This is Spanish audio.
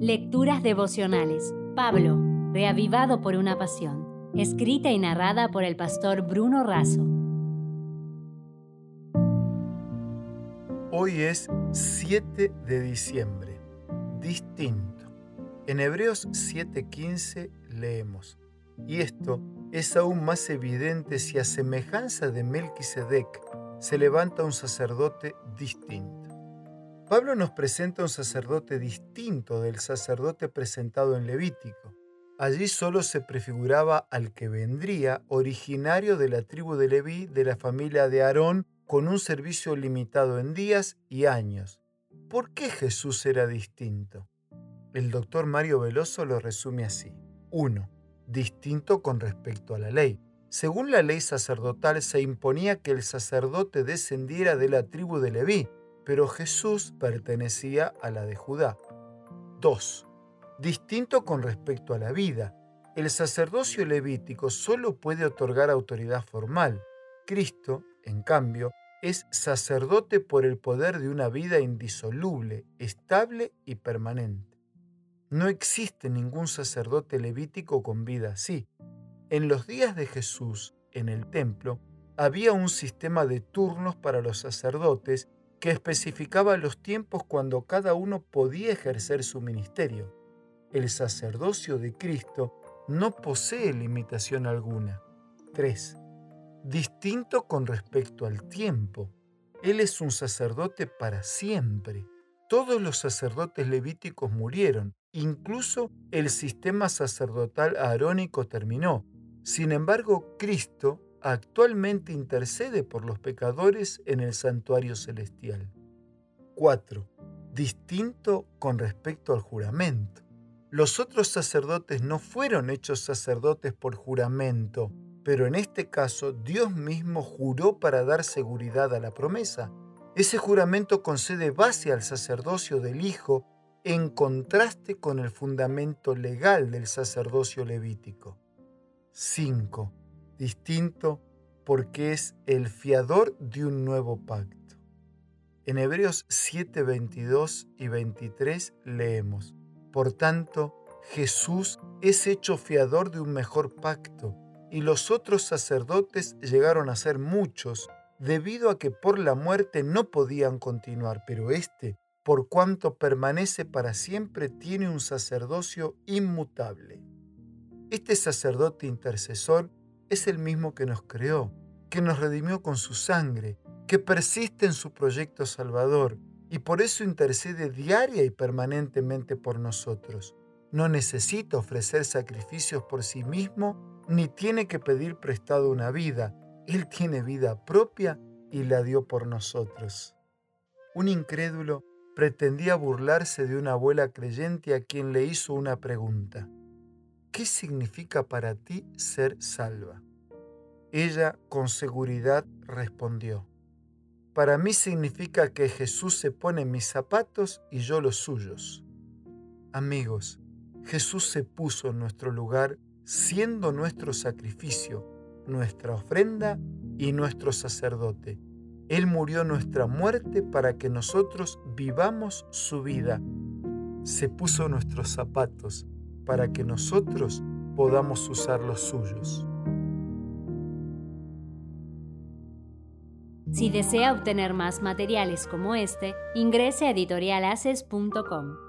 Lecturas devocionales. Pablo, reavivado por una pasión. Escrita y narrada por el pastor Bruno Razo. Hoy es 7 de diciembre. Distinto. En Hebreos 7:15 leemos, y esto es aún más evidente si a semejanza de Melquisedec se levanta un sacerdote distinto. Pablo nos presenta un sacerdote distinto del sacerdote presentado en Levítico. Allí solo se prefiguraba al que vendría, originario de la tribu de Leví, de la familia de Aarón, con un servicio limitado en días y años. ¿Por qué Jesús era distinto? El doctor Mario Veloso lo resume así. 1. Distinto con respecto a la ley. Según la ley sacerdotal se imponía que el sacerdote descendiera de la tribu de Leví, pero Jesús pertenecía a la de Judá. 2. Distinto con respecto a la vida. El sacerdocio levítico solo puede otorgar autoridad formal. Cristo, en cambio, es sacerdote por el poder de una vida indisoluble, estable y permanente. No existe ningún sacerdote levítico con vida así. En los días de Jesús, en el templo, había un sistema de turnos para los sacerdotes que especificaba los tiempos cuando cada uno podía ejercer su ministerio. El sacerdocio de Cristo no posee limitación alguna. 3. Distinto con respecto al tiempo. Él es un sacerdote para siempre. Todos los sacerdotes levíticos murieron, incluso el sistema sacerdotal arónico terminó. Sin embargo, Cristo actualmente intercede por los pecadores en el santuario celestial. 4. Distinto con respecto al juramento. Los otros sacerdotes no fueron hechos sacerdotes por juramento, pero en este caso Dios mismo juró para dar seguridad a la promesa. Ese juramento concede base al sacerdocio del Hijo en contraste con el fundamento legal del sacerdocio levítico. 5 distinto porque es el fiador de un nuevo pacto. En Hebreos 7, 22 y 23 leemos, Por tanto, Jesús es hecho fiador de un mejor pacto, y los otros sacerdotes llegaron a ser muchos, debido a que por la muerte no podían continuar, pero éste, por cuanto permanece para siempre, tiene un sacerdocio inmutable. Este sacerdote intercesor es el mismo que nos creó, que nos redimió con su sangre, que persiste en su proyecto salvador y por eso intercede diaria y permanentemente por nosotros. No necesita ofrecer sacrificios por sí mismo ni tiene que pedir prestado una vida. Él tiene vida propia y la dio por nosotros. Un incrédulo pretendía burlarse de una abuela creyente a quien le hizo una pregunta. ¿Qué significa para ti ser salva? Ella con seguridad respondió, para mí significa que Jesús se pone mis zapatos y yo los suyos. Amigos, Jesús se puso en nuestro lugar siendo nuestro sacrificio, nuestra ofrenda y nuestro sacerdote. Él murió nuestra muerte para que nosotros vivamos su vida. Se puso nuestros zapatos para que nosotros podamos usar los suyos. Si desea obtener más materiales como este, ingrese a editorialaces.com.